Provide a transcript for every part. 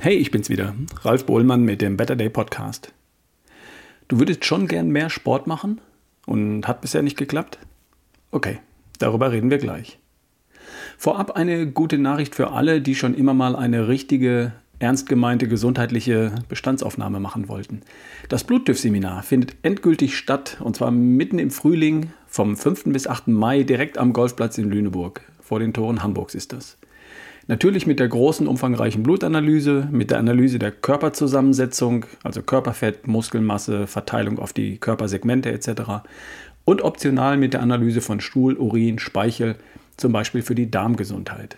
Hey, ich bin's wieder, Ralf Bohlmann mit dem Better Day Podcast. Du würdest schon gern mehr Sport machen und hat bisher nicht geklappt? Okay, darüber reden wir gleich. Vorab eine gute Nachricht für alle, die schon immer mal eine richtige, ernst gemeinte gesundheitliche Bestandsaufnahme machen wollten. Das Bluttüff-Seminar findet endgültig statt und zwar mitten im Frühling vom 5. bis 8. Mai direkt am Golfplatz in Lüneburg. Vor den Toren Hamburgs ist das. Natürlich mit der großen, umfangreichen Blutanalyse, mit der Analyse der Körperzusammensetzung, also Körperfett, Muskelmasse, Verteilung auf die Körpersegmente etc. Und optional mit der Analyse von Stuhl, Urin, Speichel, zum Beispiel für die Darmgesundheit.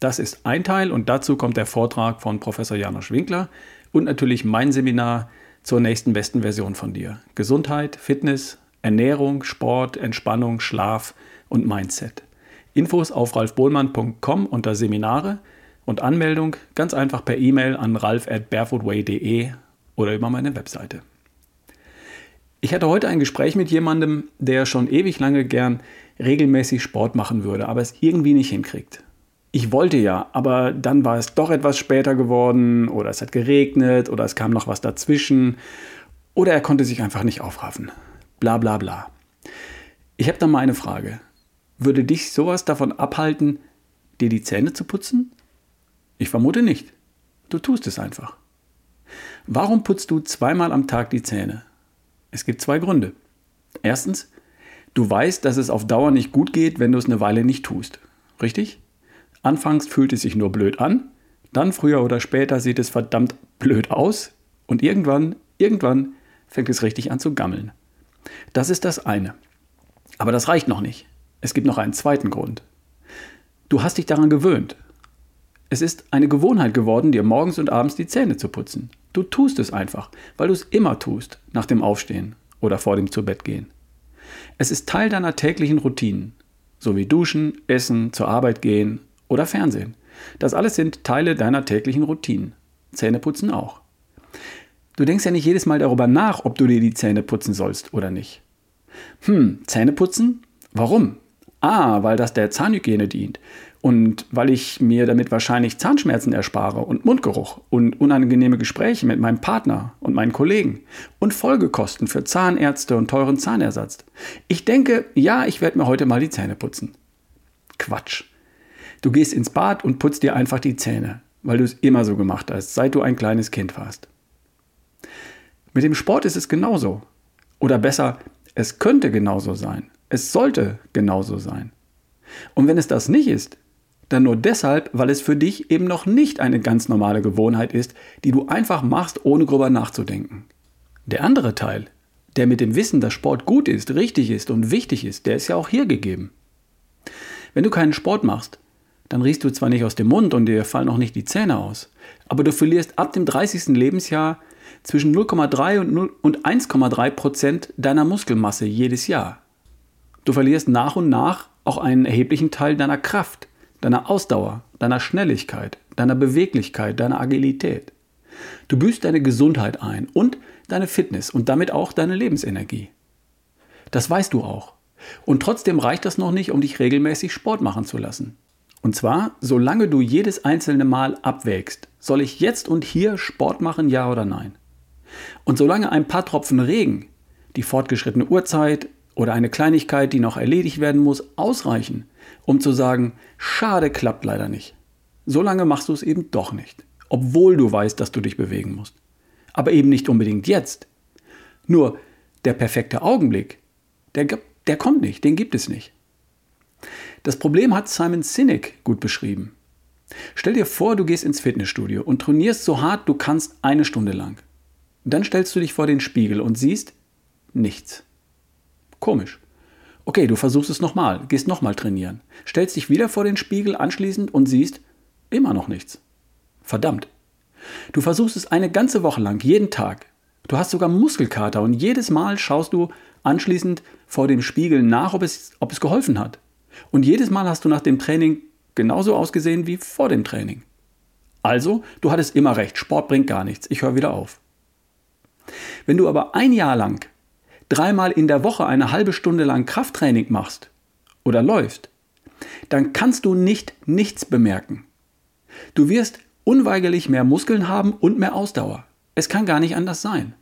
Das ist ein Teil und dazu kommt der Vortrag von Professor Janosch Winkler und natürlich mein Seminar zur nächsten besten Version von dir. Gesundheit, Fitness, Ernährung, Sport, Entspannung, Schlaf und Mindset. Infos auf ralfbohlmann.com unter Seminare und Anmeldung ganz einfach per E-Mail an ralf at barefootway.de oder über meine Webseite. Ich hatte heute ein Gespräch mit jemandem, der schon ewig lange gern regelmäßig Sport machen würde, aber es irgendwie nicht hinkriegt. Ich wollte ja, aber dann war es doch etwas später geworden oder es hat geregnet oder es kam noch was dazwischen oder er konnte sich einfach nicht aufraffen. Bla bla bla. Ich habe dann mal eine Frage. Würde dich sowas davon abhalten, dir die Zähne zu putzen? Ich vermute nicht. Du tust es einfach. Warum putzt du zweimal am Tag die Zähne? Es gibt zwei Gründe. Erstens, du weißt, dass es auf Dauer nicht gut geht, wenn du es eine Weile nicht tust. Richtig? Anfangs fühlt es sich nur blöd an, dann früher oder später sieht es verdammt blöd aus und irgendwann, irgendwann fängt es richtig an zu gammeln. Das ist das eine. Aber das reicht noch nicht. Es gibt noch einen zweiten Grund. Du hast dich daran gewöhnt. Es ist eine Gewohnheit geworden, dir morgens und abends die Zähne zu putzen. Du tust es einfach, weil du es immer tust, nach dem Aufstehen oder vor dem Zubettgehen. Es ist Teil deiner täglichen Routinen, so wie Duschen, Essen, zur Arbeit gehen oder Fernsehen. Das alles sind Teile deiner täglichen Routinen. Zähneputzen auch. Du denkst ja nicht jedes Mal darüber nach, ob du dir die Zähne putzen sollst oder nicht. Hm, Zähneputzen? Warum? Ah, weil das der Zahnhygiene dient und weil ich mir damit wahrscheinlich Zahnschmerzen erspare und Mundgeruch und unangenehme Gespräche mit meinem Partner und meinen Kollegen und Folgekosten für Zahnärzte und teuren Zahnersatz. Ich denke, ja, ich werde mir heute mal die Zähne putzen. Quatsch. Du gehst ins Bad und putzt dir einfach die Zähne, weil du es immer so gemacht hast, seit du ein kleines Kind warst. Mit dem Sport ist es genauso. Oder besser, es könnte genauso sein. Es sollte genauso sein. Und wenn es das nicht ist, dann nur deshalb, weil es für dich eben noch nicht eine ganz normale Gewohnheit ist, die du einfach machst, ohne drüber nachzudenken. Der andere Teil, der mit dem Wissen, dass Sport gut ist, richtig ist und wichtig ist, der ist ja auch hier gegeben. Wenn du keinen Sport machst, dann riechst du zwar nicht aus dem Mund und dir fallen auch nicht die Zähne aus, aber du verlierst ab dem 30. Lebensjahr zwischen 0,3 und 1,3 Prozent deiner Muskelmasse jedes Jahr. Du verlierst nach und nach auch einen erheblichen Teil deiner Kraft, deiner Ausdauer, deiner Schnelligkeit, deiner Beweglichkeit, deiner Agilität. Du büßt deine Gesundheit ein und deine Fitness und damit auch deine Lebensenergie. Das weißt du auch. Und trotzdem reicht das noch nicht, um dich regelmäßig Sport machen zu lassen. Und zwar, solange du jedes einzelne Mal abwägst, soll ich jetzt und hier Sport machen, ja oder nein? Und solange ein paar Tropfen Regen, die fortgeschrittene Uhrzeit, oder eine Kleinigkeit, die noch erledigt werden muss, ausreichen, um zu sagen, schade, klappt leider nicht. So lange machst du es eben doch nicht, obwohl du weißt, dass du dich bewegen musst. Aber eben nicht unbedingt jetzt. Nur der perfekte Augenblick, der, der kommt nicht, den gibt es nicht. Das Problem hat Simon Sinek gut beschrieben. Stell dir vor, du gehst ins Fitnessstudio und trainierst so hart du kannst eine Stunde lang. Dann stellst du dich vor den Spiegel und siehst nichts. Komisch. Okay, du versuchst es nochmal, gehst nochmal trainieren, stellst dich wieder vor den Spiegel anschließend und siehst immer noch nichts. Verdammt. Du versuchst es eine ganze Woche lang, jeden Tag. Du hast sogar Muskelkater und jedes Mal schaust du anschließend vor dem Spiegel nach, ob es, ob es geholfen hat. Und jedes Mal hast du nach dem Training genauso ausgesehen wie vor dem Training. Also, du hattest immer recht, Sport bringt gar nichts, ich höre wieder auf. Wenn du aber ein Jahr lang dreimal in der Woche eine halbe Stunde lang Krafttraining machst oder läufst, dann kannst du nicht nichts bemerken. Du wirst unweigerlich mehr Muskeln haben und mehr Ausdauer. Es kann gar nicht anders sein.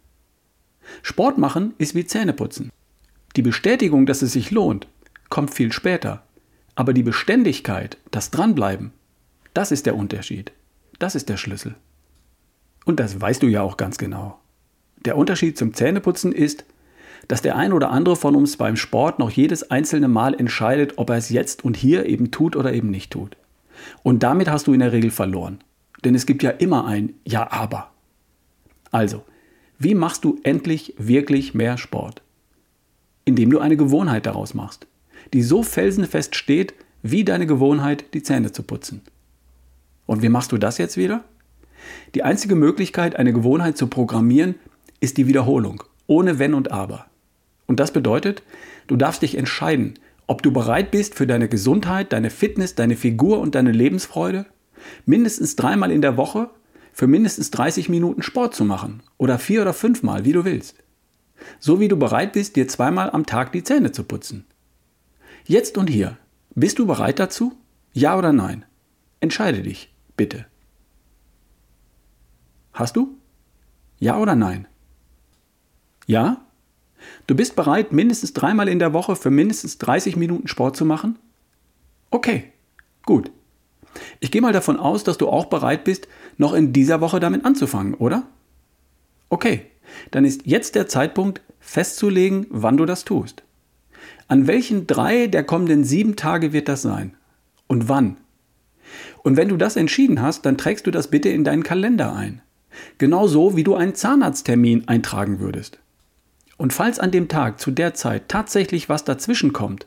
Sport machen ist wie Zähneputzen. Die Bestätigung, dass es sich lohnt, kommt viel später. Aber die Beständigkeit, das Dranbleiben, das ist der Unterschied. Das ist der Schlüssel. Und das weißt du ja auch ganz genau. Der Unterschied zum Zähneputzen ist, dass der ein oder andere von uns beim Sport noch jedes einzelne Mal entscheidet, ob er es jetzt und hier eben tut oder eben nicht tut. Und damit hast du in der Regel verloren. Denn es gibt ja immer ein Ja, aber. Also, wie machst du endlich wirklich mehr Sport? Indem du eine Gewohnheit daraus machst, die so felsenfest steht, wie deine Gewohnheit, die Zähne zu putzen. Und wie machst du das jetzt wieder? Die einzige Möglichkeit, eine Gewohnheit zu programmieren, ist die Wiederholung, ohne Wenn und Aber. Und das bedeutet, du darfst dich entscheiden, ob du bereit bist für deine Gesundheit, deine Fitness, deine Figur und deine Lebensfreude, mindestens dreimal in der Woche für mindestens 30 Minuten Sport zu machen oder vier oder fünfmal, wie du willst. So wie du bereit bist, dir zweimal am Tag die Zähne zu putzen. Jetzt und hier. Bist du bereit dazu? Ja oder nein? Entscheide dich, bitte. Hast du? Ja oder nein? Ja? Du bist bereit, mindestens dreimal in der Woche für mindestens 30 Minuten Sport zu machen? Okay, gut. Ich gehe mal davon aus, dass du auch bereit bist, noch in dieser Woche damit anzufangen, oder? Okay, dann ist jetzt der Zeitpunkt, festzulegen, wann du das tust. An welchen drei der kommenden sieben Tage wird das sein? Und wann? Und wenn du das entschieden hast, dann trägst du das bitte in deinen Kalender ein. Genauso wie du einen Zahnarzttermin eintragen würdest. Und falls an dem Tag zu der Zeit tatsächlich was dazwischen kommt,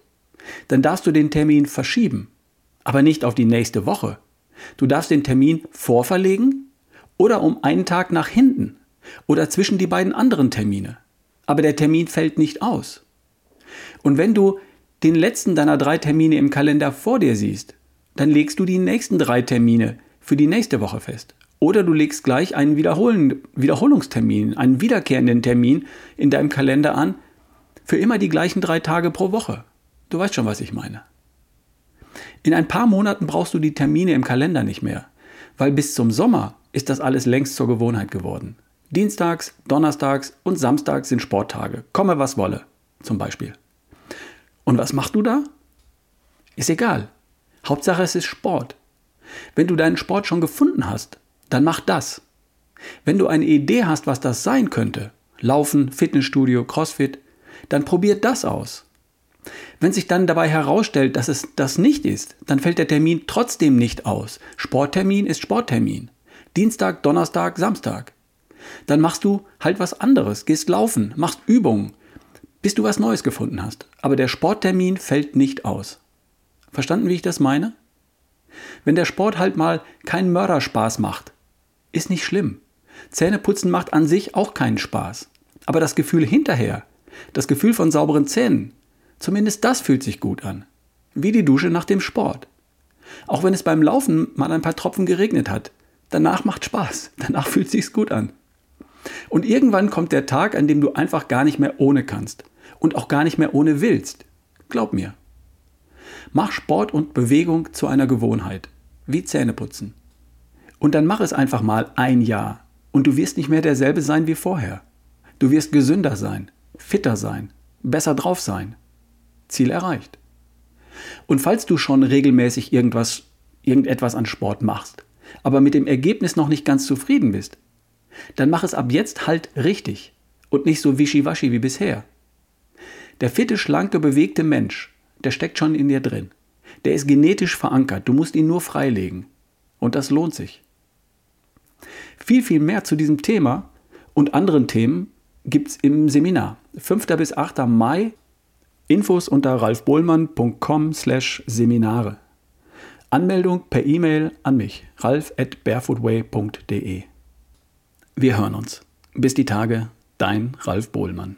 dann darfst du den Termin verschieben, aber nicht auf die nächste Woche. Du darfst den Termin vorverlegen oder um einen Tag nach hinten oder zwischen die beiden anderen Termine. Aber der Termin fällt nicht aus. Und wenn du den letzten deiner drei Termine im Kalender vor dir siehst, dann legst du die nächsten drei Termine für die nächste Woche fest. Oder du legst gleich einen Wiederholungstermin, einen wiederkehrenden Termin in deinem Kalender an, für immer die gleichen drei Tage pro Woche. Du weißt schon, was ich meine. In ein paar Monaten brauchst du die Termine im Kalender nicht mehr, weil bis zum Sommer ist das alles längst zur Gewohnheit geworden. Dienstags, Donnerstags und Samstags sind Sporttage, komme was wolle, zum Beispiel. Und was machst du da? Ist egal. Hauptsache es ist Sport. Wenn du deinen Sport schon gefunden hast, dann mach das. Wenn du eine Idee hast, was das sein könnte, Laufen, Fitnessstudio, Crossfit, dann probier das aus. Wenn sich dann dabei herausstellt, dass es das nicht ist, dann fällt der Termin trotzdem nicht aus. Sporttermin ist Sporttermin. Dienstag, Donnerstag, Samstag. Dann machst du halt was anderes, gehst laufen, machst Übungen, bis du was Neues gefunden hast. Aber der Sporttermin fällt nicht aus. Verstanden, wie ich das meine? Wenn der Sport halt mal keinen Mörderspaß macht, ist nicht schlimm. Zähneputzen macht an sich auch keinen Spaß. Aber das Gefühl hinterher, das Gefühl von sauberen Zähnen, zumindest das fühlt sich gut an. Wie die Dusche nach dem Sport. Auch wenn es beim Laufen mal ein paar Tropfen geregnet hat. Danach macht Spaß. Danach fühlt sich's gut an. Und irgendwann kommt der Tag, an dem du einfach gar nicht mehr ohne kannst. Und auch gar nicht mehr ohne willst. Glaub mir. Mach Sport und Bewegung zu einer Gewohnheit. Wie Zähneputzen. Und dann mach es einfach mal ein Jahr. Und du wirst nicht mehr derselbe sein wie vorher. Du wirst gesünder sein, fitter sein, besser drauf sein. Ziel erreicht. Und falls du schon regelmäßig irgendwas, irgendetwas an Sport machst, aber mit dem Ergebnis noch nicht ganz zufrieden bist, dann mach es ab jetzt halt richtig und nicht so wischiwaschi wie bisher. Der fitte, schlanke, bewegte Mensch, der steckt schon in dir drin. Der ist genetisch verankert, du musst ihn nur freilegen. Und das lohnt sich. Viel, viel mehr zu diesem Thema und anderen Themen gibt es im Seminar. 5. bis 8. Mai. Infos unter ralfbohlmann.com slash Seminare. Anmeldung per E-Mail an mich, ralf at barefootway.de. Wir hören uns. Bis die Tage, dein Ralf Bohlmann.